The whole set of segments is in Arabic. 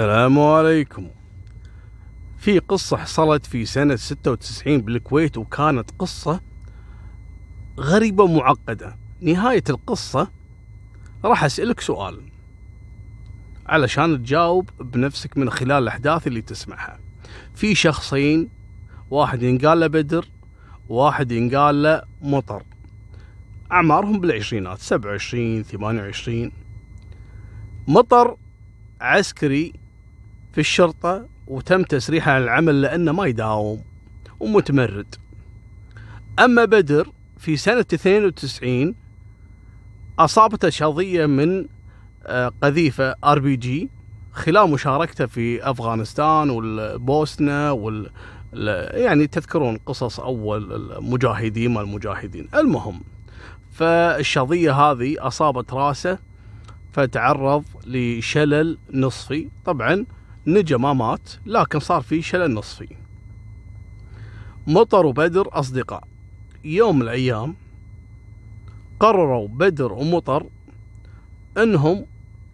السلام عليكم. في قصة حصلت في سنة 96 بالكويت وكانت قصة غريبة معقدة. نهاية القصة راح أسألك سؤال. علشان تجاوب بنفسك من خلال الأحداث اللي تسمعها. في شخصين واحد ينقال له بدر واحد ينقال له مطر. أعمارهم بالعشرينات 27 28 مطر عسكري في الشرطة وتم تسريحه عن العمل لأنه ما يداوم ومتمرد. أما بدر في سنة 92 أصابته شظية من آه، قذيفة آر بي جي خلال مشاركته في أفغانستان والبوسنة وال يعني تذكرون قصص أول المجاهدين ما المجاهدين. المهم فالشظية هذه أصابت رأسه فتعرض لشلل نصفي. طبعا نجا ما مات لكن صار في شلل نصفي. مطر وبدر أصدقاء. يوم من الأيام قرروا بدر ومطر أنهم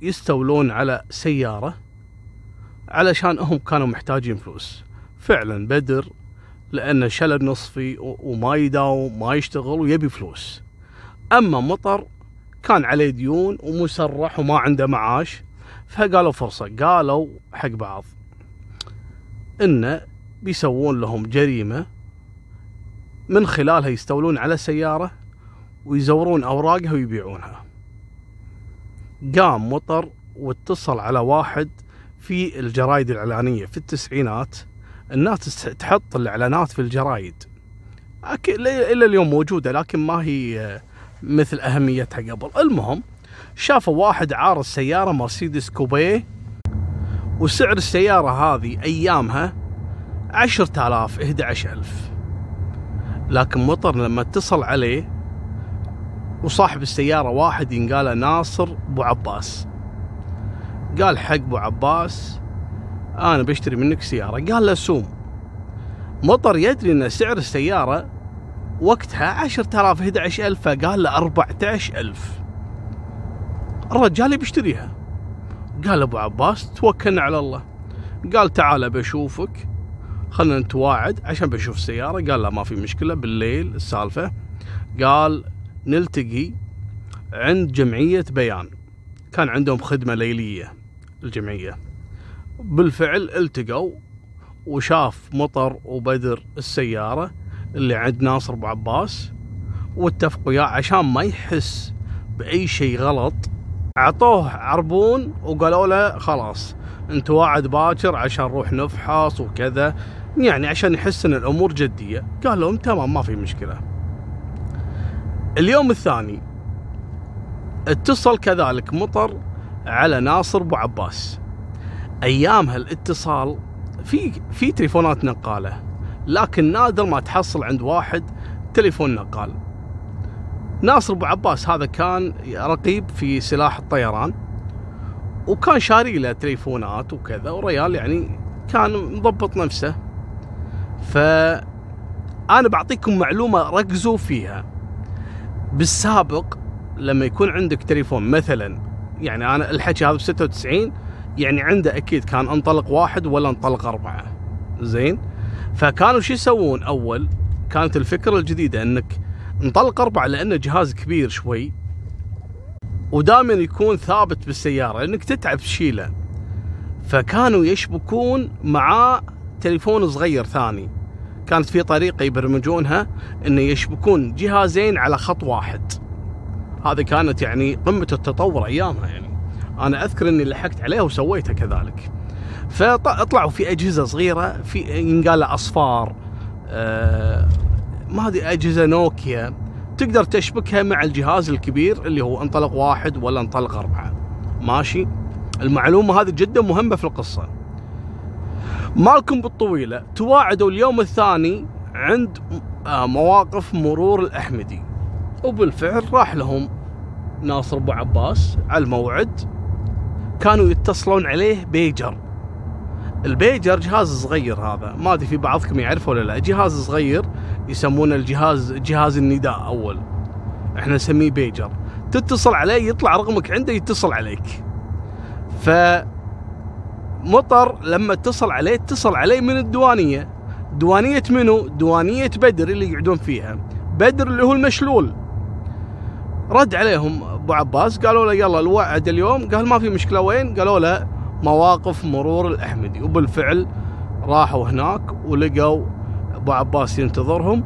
يستولون على سيارة علشان هم كانوا محتاجين فلوس. فعلا بدر لأنه شلل نصفي وما يداوم ما يشتغل ويبي فلوس. أما مطر كان عليه ديون ومسرح وما عنده معاش. فقالوا فرصة. قالوا حق بعض إنه بيسوون لهم جريمة من خلالها يستولون على سيارة ويزورون أوراقها ويبيعونها. قام مطر واتصل على واحد في الجرايد الإعلانية في التسعينات. الناس تحط الإعلانات في الجرايد. إلى اليوم موجودة لكن ما هي مثل أهميتها قبل. المهم شافوا واحد عارض سيارة مرسيدس كوبيه وسعر السيارة هذه أيامها عشرة آلاف إحدى ألف. لكن مطر لما اتصل عليه وصاحب السيارة واحد ينقال ناصر أبو عباس. قال حق أبو عباس أنا بشتري منك سيارة. قال له سوم. مطر يدري أن سعر السيارة وقتها عشرة آلاف 11 ألف فقال له 14 ألف. الرجال بيشتريها قال أبو عباس توكلنا على الله. قال تعال بشوفك خلنا نتواعد عشان بشوف السيارة قال لا ما في مشكلة. بالليل السالفة. قال نلتقي عند جمعية بيان. كان عندهم خدمة ليلية الجمعية. بالفعل التقوا وشاف مطر وبدر السيارة اللي عند ناصر أبو عباس واتفقوا وياه عشان ما يحس بأي شيء غلط. اعطوه عربون وقالوا له خلاص انت واعد باكر عشان نروح نفحص وكذا. يعني عشان يحس ان الأمور جدية. قال لهم تمام ما في مشكلة. اليوم الثاني اتصل كذلك مطر على ناصر أبو عباس. ايامها الاتصال في في تليفونات نقالة لكن نادر ما تحصل عند واحد تليفون نقال. ناصر أبو عباس هذا كان رقيب في سلاح الطيران وكان شاري له تليفونات وكذا وريال يعني كان مضبط نفسه. ف أنا بعطيكم معلومة ركزوا فيها. بالسابق لما يكون عندك تليفون مثلا يعني أنا الحكي هذا ب 96 يعني عنده أكيد كان انطلق واحد ولا انطلق أربعة. زين؟ فكانوا شو يسوون؟ أول كانت الفكرة الجديدة إنك انطلق أربعة لأنه جهاز كبير شوي. ودائما يكون ثابت بالسيارة لأنك تتعب تشيله فكانوا يشبكون مع تليفون صغير ثاني. كانت في طريقة يبرمجونها إنه يشبكون جهازين على خط واحد. هذه كانت يعني قمة التطور أيامها يعني. أنا أذكر إني لحقت عليها وسويتها كذلك. فطلعوا في أجهزة صغيرة في ينقال أصفار آه ما هذه أجهزة نوكيا تقدر تشبكها مع الجهاز الكبير اللي هو انطلق واحد ولا انطلق أربعة. ماشي؟ المعلومة هذه جدا مهمة في القصة. مالكم بالطويلة تواعدوا اليوم الثاني عند آه، مواقف مرور الأحمدي. وبالفعل راح لهم ناصر أبو عباس على الموعد. كانوا يتصلون عليه بيجر. البيجر جهاز صغير هذا ما أدري في بعضكم يعرفه ولا لا. جهاز صغير يسمونه الجهاز جهاز النداء أول. إحنا نسميه بيجر. تتصل عليه يطلع رقمك عنده يتصل عليك. ف مطر لما اتصل عليه اتصل عليه من الديوانية. ديوانية منو؟ ديوانية بدر اللي يقعدون فيها. بدر اللي هو المشلول. رد عليهم أبو عباس قالوا له يلا الوعد اليوم. قال ما في مشكلة وين؟ قالوا له مواقف مرور الأحمدي. وبالفعل راحوا هناك ولقوا أبو عباس ينتظرهم.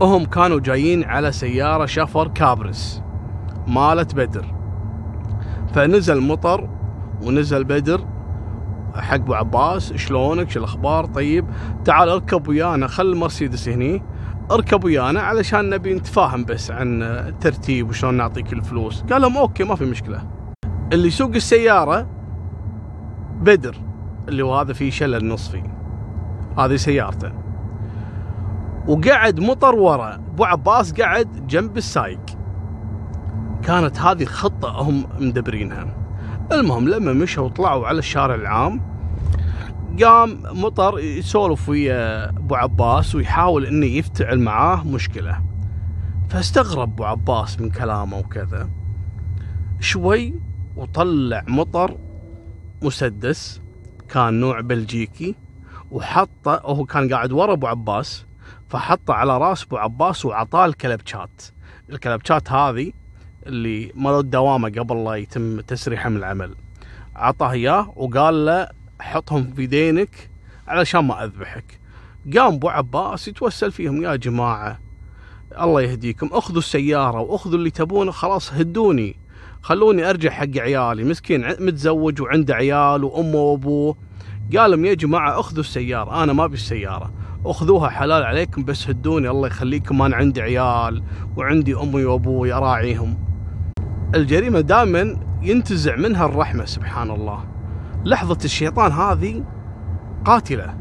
وهم كانوا جايين على سيارة شفر Caprice مالت بدر. فنزل مطر ونزل بدر. حق أبو عباس شلونك؟ شو الأخبار؟ طيب تعال اركب ويانا خل المرسيدس هني. اركب ويانا علشان نبي نتفاهم بس عن الترتيب وشلون نعطيك الفلوس. قال لهم okay ما في مشكلة. اللي يسوق السيارة بدر اللي هو هذا فيه شلل نصفي. هذه سيارته. وقعد مطر ورا. أبو عباس قعد جنب السايق. كانت هذه خطة هم مدبرينها. المهم لما مشوا وطلعوا على الشارع العام قام مطر يسولف ويا أبو عباس ويحاول إنه يفتعل معاه مشكلة. فاستغرب أبو عباس من كلامه وكذا. شوي وطلع مطر مسدس كان نوع بلجيكي وحطه وهو كان قاعد ورا أبو عباس. فحطه على رأس أبو عباس وعطاه الكلبشات الكلبشات هذه اللي مالوا الدوامة قبل لا يتم تسريحه من العمل. عطاه إياه وقال له حطهم في دينك علشان ما أذبحك. قام أبو عباس يتوسل فيهم يا جماعة الله يهديكم أخذوا السيارة وأخذوا اللي تبونه خلاص هدوني. خلوني أرجع حق عيالي مسكين متزوج وعنده عيال وأمه وأبوه. قال لهم يا جماعة أخذوا السيارة أنا ما أبي السيارة. أخذوها حلال عليكم بس هدوني الله يخليكم. أنا عندي عيال وعندي أمي وأبوي اراعيهم الجريمة دائما ينتزع منها الرحمة سبحان الله. لحظة الشيطان هذه قاتلة.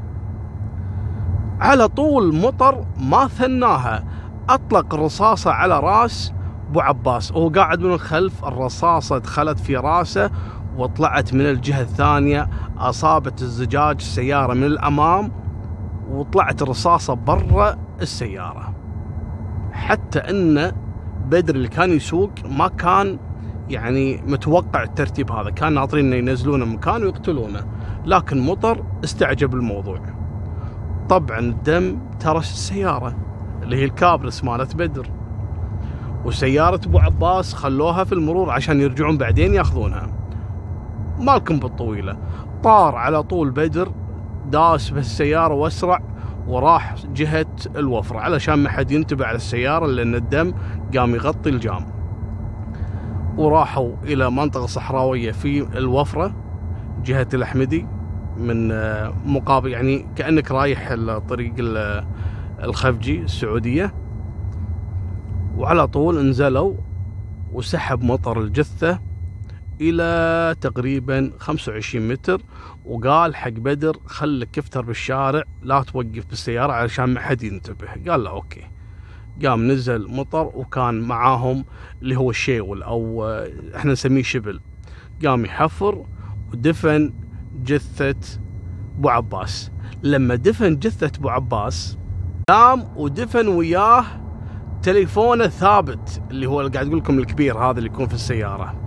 على طول مطر ما ثناها. أطلق الرصاصه على راس أبو عباس. وهو قاعد من الخلف الرصاصة دخلت في راسه وطلعت من الجهة الثانية أصابت الزجاج السياره من الأمام. وطلعت الرصاصه برا السيارة. حتى أن بدر اللي كان يسوق ما كان يعني متوقع الترتيب هذا. كان ناطرين إنه ينزلونه مكان ويقتلونه. لكن مطر استعجب الموضوع. طبعا الدم ترس السيارة اللي هي الكابرس مالت بدر. وسيارة أبو عباس خلوها في المرور عشان يرجعون بعدين يأخذونها. مالكم بالطويلة. طار على طول بدر داس بالسيارة واسرع وراح جهة الوفرة علشان ما حد ينتبه على السيارة لأن الدم قام يغطي الجام. وراحوا إلى منطقة صحراوية في الوفرة جهة الأحمدي من مقابل يعني كأنك رايح الطريق الخفجي السعودية. وعلى طول نزلوا وسحب مطر الجثة. إلى تقريبا 25 متر وقال حق بدر خلك كفتر بالشارع لا توقف بالسيارة علشان ما حد ينتبه. قال له أوكي. قام نزل مطر وكان معاهم اللي هو الشيول أو إحنا نسميه شبل. قام يحفر ودفن جثة أبو عباس. لما دفن جثة أبو عباس قام ودفن وياه تليفونه ثابت اللي هو اللي قاعد أقول لكم الكبير هذا اللي يكون في السيارة.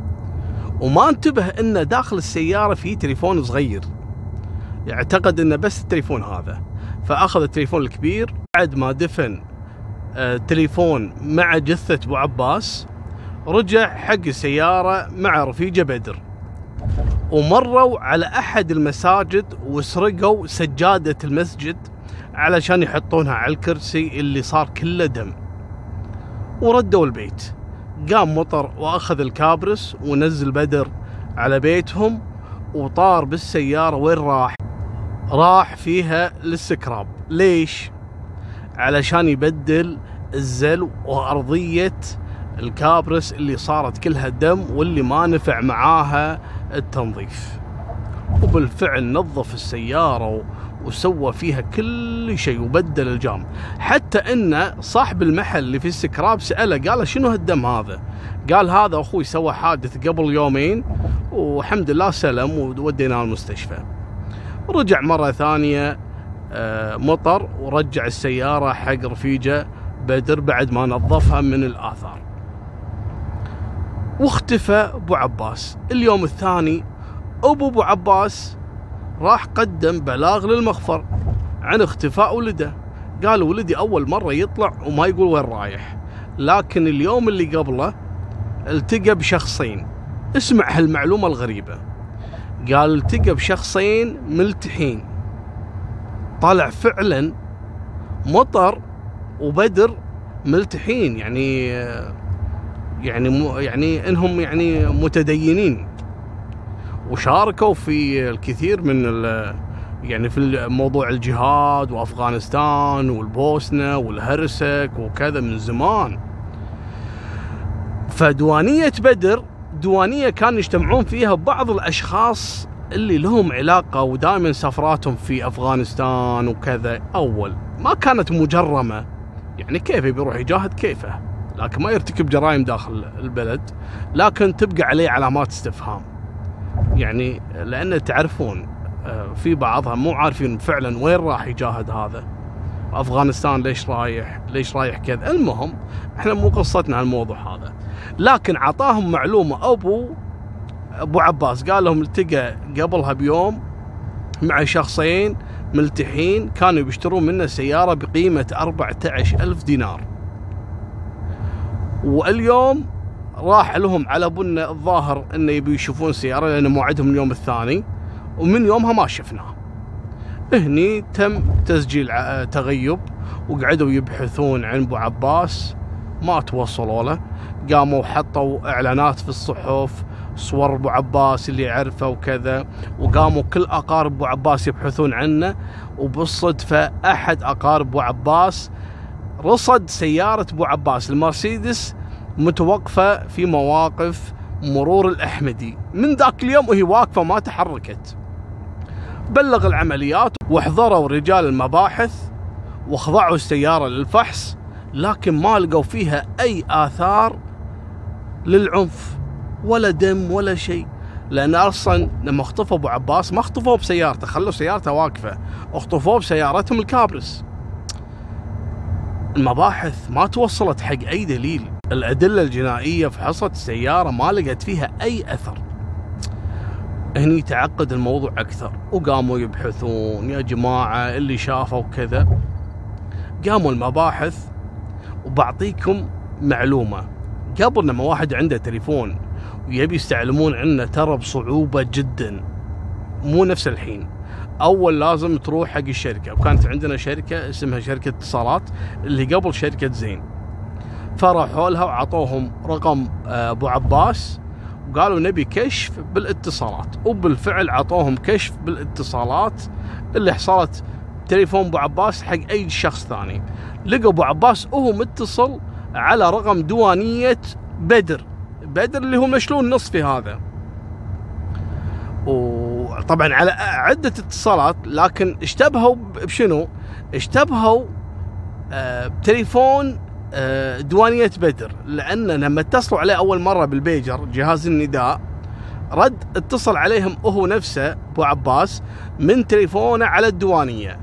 وما انتبه انه داخل السيارة في تليفون صغير. يعتقد إنه بس التليفون هذا. فأخذ التليفون الكبير بعد ما دفن آه، مع جثة أبو عباس رجع حق السيارة مع رفيجه بدر. ومروا على أحد المساجد وسرقوا سجادة المسجد علشان يحطونها على الكرسي اللي صار كله دم. وردوا البيت. قام مطر وأخذ الكابرس ونزل بدر على بيتهم وطار بالسيارة وين راح؟ راح فيها للسكراب. ليش؟ علشان يبدل الزل وأرضية الكابرس اللي صارت كلها دم واللي ما نفع معاها التنظيف. وبالفعل نظف السيارة وسوى فيها كل شيء وبدل الجام حتى إن صاحب المحل اللي في السكراب سأله قال شنو هالدم هذا؟ قال هذا أخوي سوى حادث قبل يومين والحمد لله سلم ووديناه المستشفى. رجع مرة ثانية آه، مطر ورجع السيارة حق رفيجة بدر بعد ما نظفها من الآثار. واختفى أبو عباس. اليوم الثاني أبو أبو عباس راح قدم بلاغ للمخفر عن اختفاء ولده. قال ولدي أول مرة يطلع وما يقول وين رايح. لكن اليوم اللي قبله التقى بشخصين. اسمع هالمعلومة الغريبة. قال التقى بشخصين ملتحين. طالع فعلا مطر وبدر ملتحين يعني يعني يعني إنهم يعني متدينين. وشاركوا في الكثير من يعني في موضوع الجهاد وأفغانستان والبوسنة والهرسك وكذا من زمان. فديوانية بدر ديوانية كانوا يجتمعون فيها بعض الأشخاص اللي لهم علاقة ودائما سفراتهم في أفغانستان وكذا. أول ما كانت مجرمة. يعني كيف بيروح يجاهد؟ كيفه؟ لكن ما يرتكب جرائم داخل البلد لكن تبقى عليه علامات استفهام. يعني لأن تعرفون آه، في بعضها مو عارفين فعلا وين راح يجاهد هذا. أفغانستان ليش رايح ليش رايح كذا. المهم إحنا مو قصتنا الموضوع هذا. لكن عطاهم معلومة. أبو أبو عباس قال لهم التقى قبلها بيوم مع شخصين ملتحين كانوا بيشترون منه سيارة بقيمة 14 ألف دينار. واليوم راح لهم على بنا الظاهر انه يبي يشوفون سيارة لأن موعدهم اليوم الثاني ومن يومها ما شفناه. هني تم تسجيل تغيب وقعدوا يبحثون عن أبو عباس ما توصلوا له. قاموا حطوا إعلانات في الصحف صور أبو عباس اللي يعرفه وكذا وقاموا كل أقارب أبو عباس يبحثون عنه. وبالصدفة أحد أقارب أبو عباس رصد سيارة أبو عباس المرسيدس متوقفة في مواقف مرور الأحمدي. من ذاك اليوم وهي واقفة ما تحركت. بلغ العمليات واحضروا رجال المباحث وخضعوا السيارة للفحص لكن ما لقوا فيها أي آثار للعنف ولا دم ولا شيء. لأن أصلا لما اخطفوا أبو عباس ما اخطفوه بسيارته خلوا سيارته واقفة. اخطفوه بسيارتهم الكابرس. المباحث ما توصلت حق أي دليل. الأدلة الجنائية فحصت السيارة ما لقت فيها أي أثر. هني تعقد الموضوع أكثر. وقاموا يبحثون يا جماعة اللي شافوا كذا. قاموا المباحث وبعطيكم معلومة. قبل لما واحد عنده تليفون ويبي يستعلمون عنه ترى بصعوبة جدا. مو نفس الحين. أول لازم تروح حق الشركة. وكانت عندنا شركة اسمها شركة اتصالات اللي قبل شركة زين. فراحوا لها وعطوهم رقم آه، أبو عباس. وقالوا نبي كشف بالاتصالات. وبالفعل عطوهم كشف بالاتصالات اللي حصلت تليفون أبو عباس حق أي شخص ثاني. لقوا أبو عباس وهو متصل على رقم ديوانيه بدر. بدر اللي هو مشلول نصفي هذا. وطبعا على عدة اتصالات لكن اشتبهوا بشنو؟ اشتبهوا آه بتليفون آه ديوانية بدر. لأن لما اتصلوا عليه أول مرة بالبيجر جهاز النداء رد اتصل عليهم هو نفسه أبو عباس من تليفونه على الديوانيه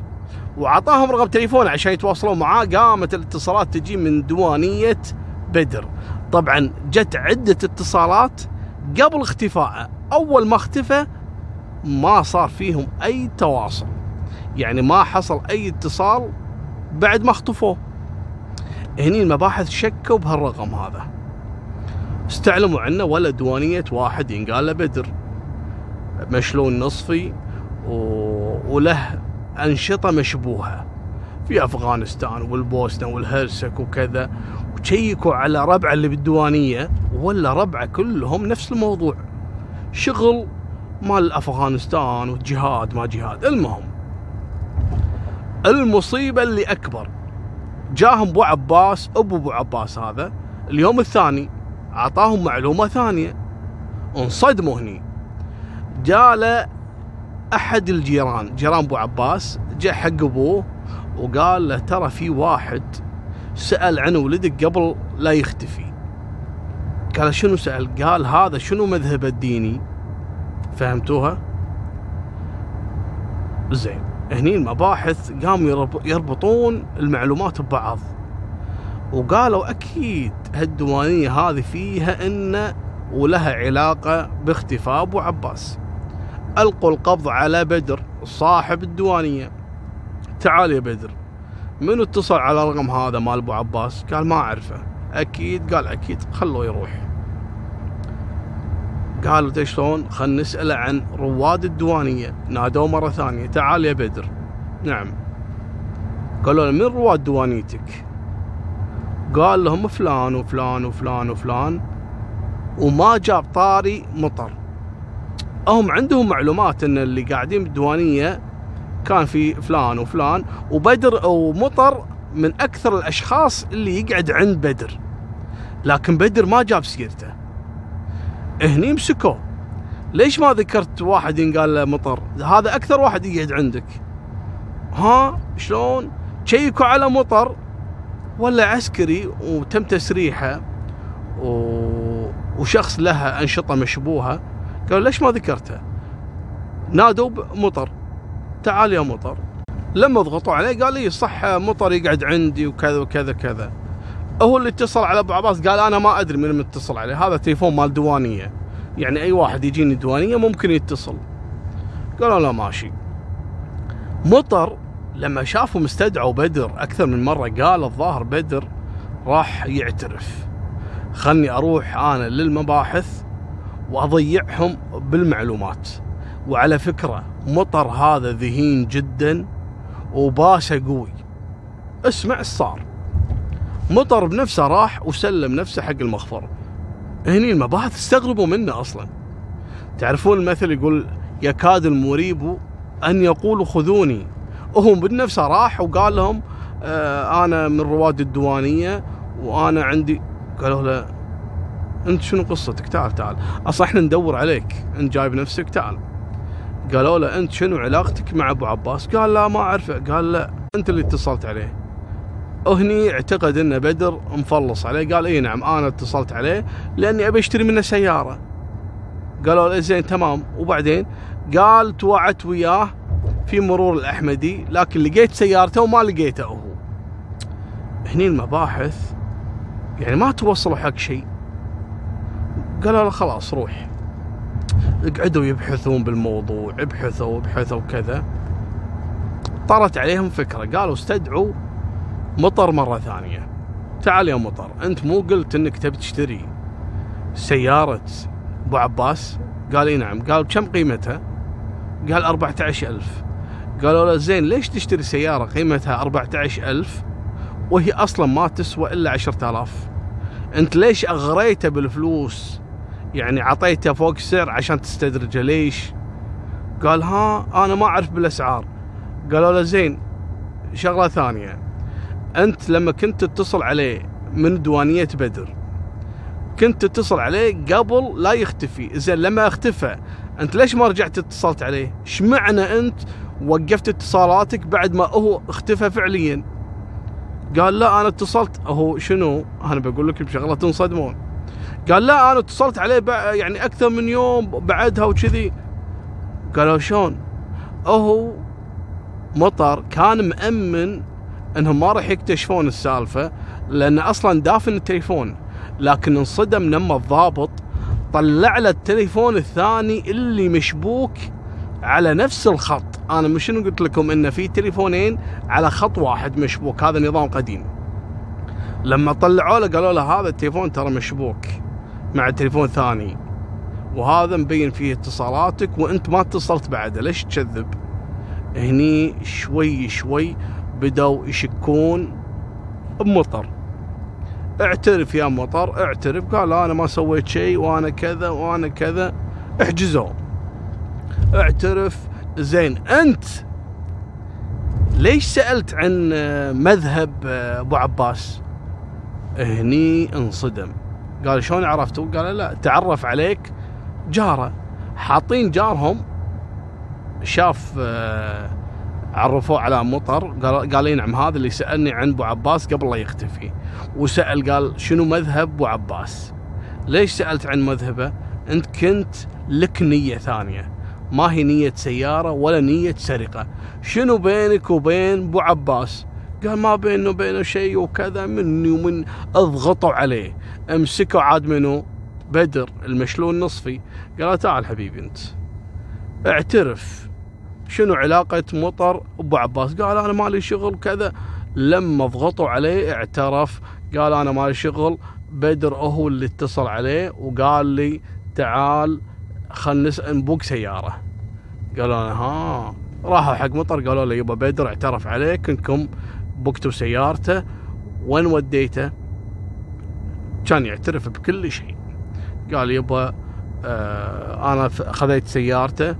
وعطاهم رقم تليفونه عشان يتواصلون معاه. قامت الاتصالات تجي من ديوانيه بدر. طبعا جت عدة اتصالات قبل اختفائه. أول ما اختفى ما صار فيهم أي تواصل. يعني ما حصل أي اتصال بعد ما اختفوه. هني المباحث شكوا بهالرقم هذا. استعلموا عنه ولا دوانية واحد ينقال له بدر. مشلون نصفي و... وله أنشطة مشبوهة. في أفغانستان والبوسنة والهرسك وكذا. وشيكوا على ربعه اللي بالديوانيه ولا ربعه كلهم نفس الموضوع. شغل مال أفغانستان وجهاد ما جهاد. المهم المصيبة اللي أكبر. جاهم أبو عباس أبو أبو عباس هذا اليوم الثاني أعطاهم معلومة ثانية. انصدموا هني. جاء أحد الجيران جيران أبو عباس جاء حق أبوه وقال له ترى في واحد سأل عن ولدك قبل لا يختفي. قال شنو سأل؟ قال هذا شنو مذهبه الديني؟ فهمتوها؟ زين. هني المباحث قاموا يربطون المعلومات ببعض. وقالوا أكيد هالديوانية هذه فيها إن ولها علاقة باختفاء أبو عباس. ألقوا القبض على بدر صاحب الديوانية. تعال يا بدر منو اتصل على الرقم هذا مال أبو عباس؟ قال ما أعرفه. أكيد قال أكيد خلوه يروح. قالوا شلون؟ خلنا نسأله عن رواد الديوانية. نادوه مرة ثانية. تعال يا بدر. نعم. قالوا له من رواد ديوانيتك؟ قال لهم فلان وفلان وفلان وفلان. وما جاب طاري مطر. هم عندهم معلومات إن اللي قاعدين بالديوانية كان في فلان وفلان وبدر ومطر من أكثر الأشخاص اللي يقعد عند بدر. لكن بدر ما جاب سيرته. هني مسكوه ليش ما ذكرت واحد ينقال له مطر؟ هذا أكثر واحد يقعد عندك. ها؟ شلون؟ شيكوا على مطر ولا عسكري وتم تسريحه و... وشخص لها أنشطة مشبوهة. قالوا ليش ما ذكرته؟ نادوا بمطر. تعال يا مطر. لما ضغطوا عليه قال لي صح مطر يقعد عندي وكذا وكذا كذا هو اللي اتصل على أبو عباس قال أنا ما أدري من متصل عليه هذا تليفون مال ديوانيه يعني أي واحد يجيني ديوانيه ممكن يتصل. قالوا لا ماشي. مطر لما شافوا مستدعوا بدر أكثر من مرة قال الظاهر بدر راح يعترف. خلني أروح أنا للمباحث وأضيعهم بالمعلومات. وعلى فكرة مطر هذا ذهين جدا وباسه قوي. اسمع الصار مطر بنفسه راح وسلم نفسه حق المخفر هني المباحث استغربوا منه أصلا. تعرفون المثل يقول يكاد المريب أن يقول خذوني. وهو بنفسه راح وقال لهم آه أنا من رواد الديوانية وأنا عندي قالوا له أنت شنو قصتك؟ تعال تعال. أصلا إحنا ندور عليك. أنت جايب نفسك تعال. قالوا له أنت شنو علاقتك مع أبو عباس؟ قال لا ما أعرفه. قال لا أنت اللي اتصلت عليه. وهني اعتقد إن بدر مفلص عليه. قال اي نعم أنا اتصلت عليه لأني أبي أشتري منه سيارة. قالوا له زين تمام. وبعدين قال توعدت وياه في مرور الأحمدي لكن لقيت سيارته وما لقيته هو. هني المباحث يعني ما توصلوا حق شيء. قالوا له خلاص روح. قعدوا يبحثون بالموضوع ابحثوا ابحثوا كذا. طرت عليهم فكرة قالوا استدعوا مطر مرة ثانية. تعال يا مطر أنت مو قلت إنك تبي تشتري سيارة أبو عباس؟ قال إي نعم. قال كم قيمتها؟ قال 14000 قالوا له زين ليش تشتري سيارة قيمتها 14000 وهي أصلا ما تسوى إلا 10000 أنت ليش أغريته بالفلوس؟ يعني عطيته فوق السعر عشان تستدرجه ليش قال ها أنا ما أعرف بالأسعار. قالوا له زين شغلة ثانية. أنت لما كنت تتصل عليه من ديوانيه بدر كنت تتصل عليه قبل لا يختفي. زين لما أختفى أنت ليش ما رجعت اتصلت عليه؟ اشمعنى أنت وقفت اتصالاتك بعد ما هو اختفى فعليا؟ قال لا أنا اتصلت. هو شنو؟ أنا بقول لك بشغلة تنصدمون. قال لا أنا اتصلت عليه يعني أكثر من يوم بعدها وكذي. قالوا شلون؟ هو مطر كان مأمن إنهم ما راح يكتشفون السالفة لأن أصلا دافن التليفون لكن انصدم لما الضابط طلع له التليفون الثاني اللي مشبوك على نفس الخط. أنا مش قلت لكم إن في تليفونين على خط واحد مشبوك هذا نظام قديم. لما طلعوا له قالوا له هذا التليفون ترى مشبوك مع تليفون ثاني. وهذا مبين فيه اتصالاتك وأنت ما اتصلت بعده ليش تكذب؟ هني شوي شوي بدوا يشكون بمطر. اعترف يا مطر اعترف قال أنا ما سويت شيء وأنا كذا وأنا كذا. احجزوه. اعترف زين أنت ليش سألت عن مذهب أبو عباس؟ هني انصدم. قال شلون عرفتوا قال لا تعرف عليك جاره. حاطين جارهم شاف آه، عرفوه على مطر قال قال نعم هذا اللي سألني عن أبو عباس قبل لا يختفي. وسأل قال شنو مذهب أبو عباس؟ ليش سألت عن مذهبه؟ أنت كنت لك نية ثانية. ما هي نية سيارة ولا نية سرقة. شنو بينك وبين أبو عباس؟ قال ما بينه وبينه شيء وكذا مني ومن أضغطوا عليه. امسكوا عاد منه بدر المشلول نصفي قال تعال حبيبي أنت اعترف شنو علاقة مطر أبو عباس؟ قال أنا مالي شغل كذا. لما ضغطوا عليه اعترف قال أنا مالي شغل بدر هو اللي اتصل عليه وقال لي تعال خلنا نبوك سيارة. قالوا أنا ها. راحوا حق مطر قالوا له يبا بدر اعترف عليك انكم بوكتوا سيارته وين وديته؟ كان يعترف بكل شيء. قال يبا آه أنا خذيت سيارته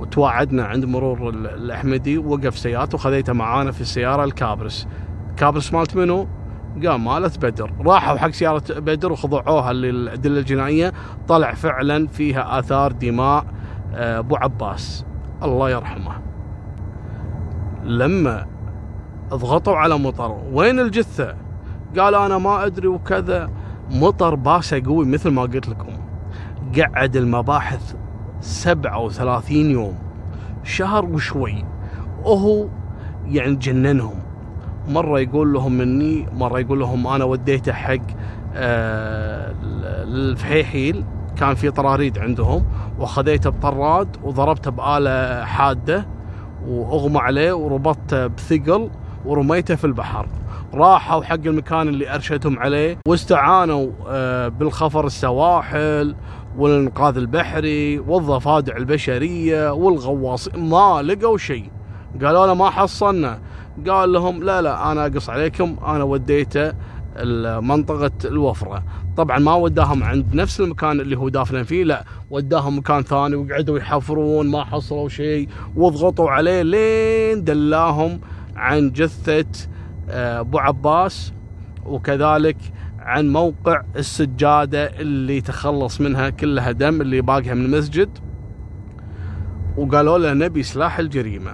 وتواعدنا عند مرور الأحمدي وقف سيارته وخذيته معانا في السيارة الكابرس. كابرس مالت منو؟ قام مالت بدر. راحوا حق سيارة بدر وخضعوها للأدلة الجنائية. طلع فعلا فيها آثار دماء آه، أبو عباس. الله يرحمه. لما ضغطوا على مطر وين الجثة؟ قال أنا ما أدري. وكذا. مطر باسة قوي مثل ما قلت لكم. قعد المباحث 37 يوم. شهر وشوي. وهو يعني جننهم. مرة يقول لهم مني مرة يقول لهم أنا وديته حق آه، الفحيحيل. كان في طراريد عندهم. وخذيته بطراد وضربته بآلة حادة وأغمى عليه وربطته بثقل ورميته في البحر. راحوا حق المكان اللي أرشدهم عليه واستعانوا آه، بالخفر السواحل والإنقاذ البحري والضفادع البشرية والغواص ما لقوا شيء. قالوا له ما حصلنا. قال لهم لا لا أنا أقص عليكم أنا وديته منطقة الوفرة. طبعا ما وداهم عند نفس المكان اللي هو دافن فيه لا وداهم مكان ثاني وقعدوا يحفرون ما حصلوا شيء وضغطوا عليه لين دلاهم عن جثة آه، أبو عباس. وكذلك عن موقع السجادة اللي تخلص منها كلها دم اللي باقيها من المسجد. وقالوا له نبي سلاح الجريمة.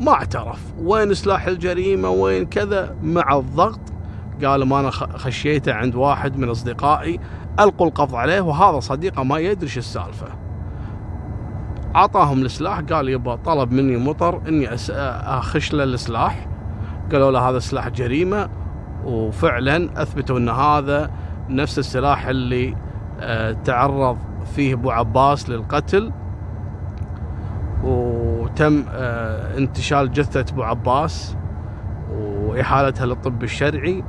ما اعترف. وين سلاح الجريمة؟ وين كذا؟ مع الضغط. قال ما أنا خشيته عند واحد من أصدقائي. ألقوا القبض عليه وهذا صديقه ما يدري شو السالفة. أعطاهم السلاح قال يبا طلب مني مطر إني أخش له السلاح. قالوا له هذا سلاح جريمة. وفعلا أثبتوا أن هذا نفس السلاح اللي آه، تعرض فيه أبو عباس للقتل. وتم آه، انتشال جثة أبو عباس وإحالتها للطب الشرعي.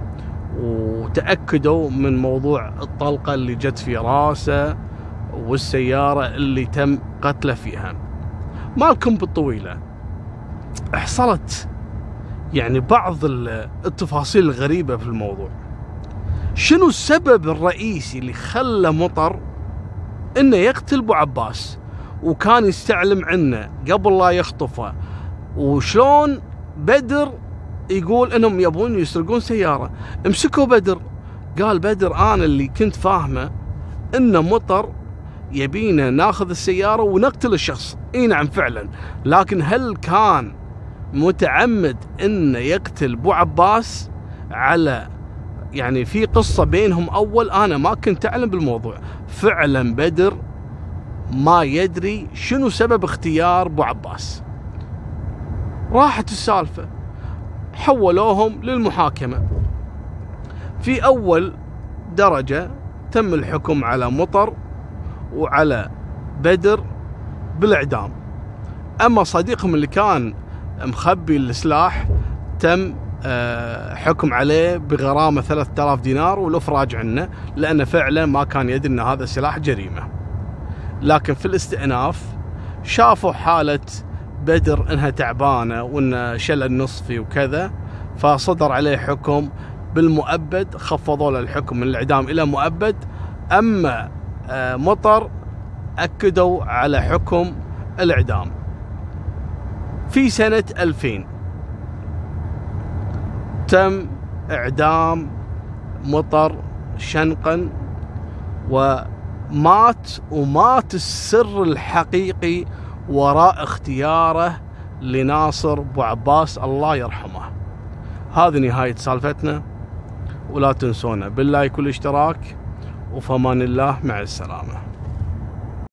وتأكدوا من موضوع الطلقة اللي جت في راسه والسيارة اللي تم قتله فيها. مالكم بالطويلة. حصلت يعني بعض التفاصيل الغريبة في الموضوع. شنو السبب الرئيسي اللي خلى مطر إنه يقتل أبو عباس؟ وكان يستعلم عنه قبل لا يخطفه. وشلون بدر يقول إنهم يبون يسرقون سيارة؟ امسكوا بدر. قال بدر أنا اللي كنت فاهمه انه مطر يبينا ناخذ السيارة ونقتل الشخص. إي نعم فعلا. لكن هل كان متعمد انه يقتل أبو عباس على يعني في قصة بينهم أول. أنا ما كنت أعلم بالموضوع. فعلا بدر ما يدري شنو سبب اختيار أبو عباس. راحت السالفة حولوهم للمحاكمة. في أول درجة تم الحكم على مطر وعلى بدر بالإعدام. أما صديقهم اللي كان مخبي السلاح تم آه، حكم عليه بغرامة 3000 دينار والافراج عنه لأنه فعلا ما كان يدري إن هذا السلاح جريمة. لكن في الاستئناف شافوا حالة بدر إنها تعبانة وان شلل نصفي وكذا فصدر عليه حكم. بالمؤبد خفضوا له الحكم من الإعدام إلى مؤبد. أما آه، مطر أكدوا على حكم الإعدام. في سنة 2000 تم إعدام مطر شنقا و مات ومات السر الحقيقي وراء اختياره لناصر أبو عباس الله يرحمه. هذه نهاية سالفتنا. ولا تنسونا بالله كل اشتراك وفمان الله مع السلامة.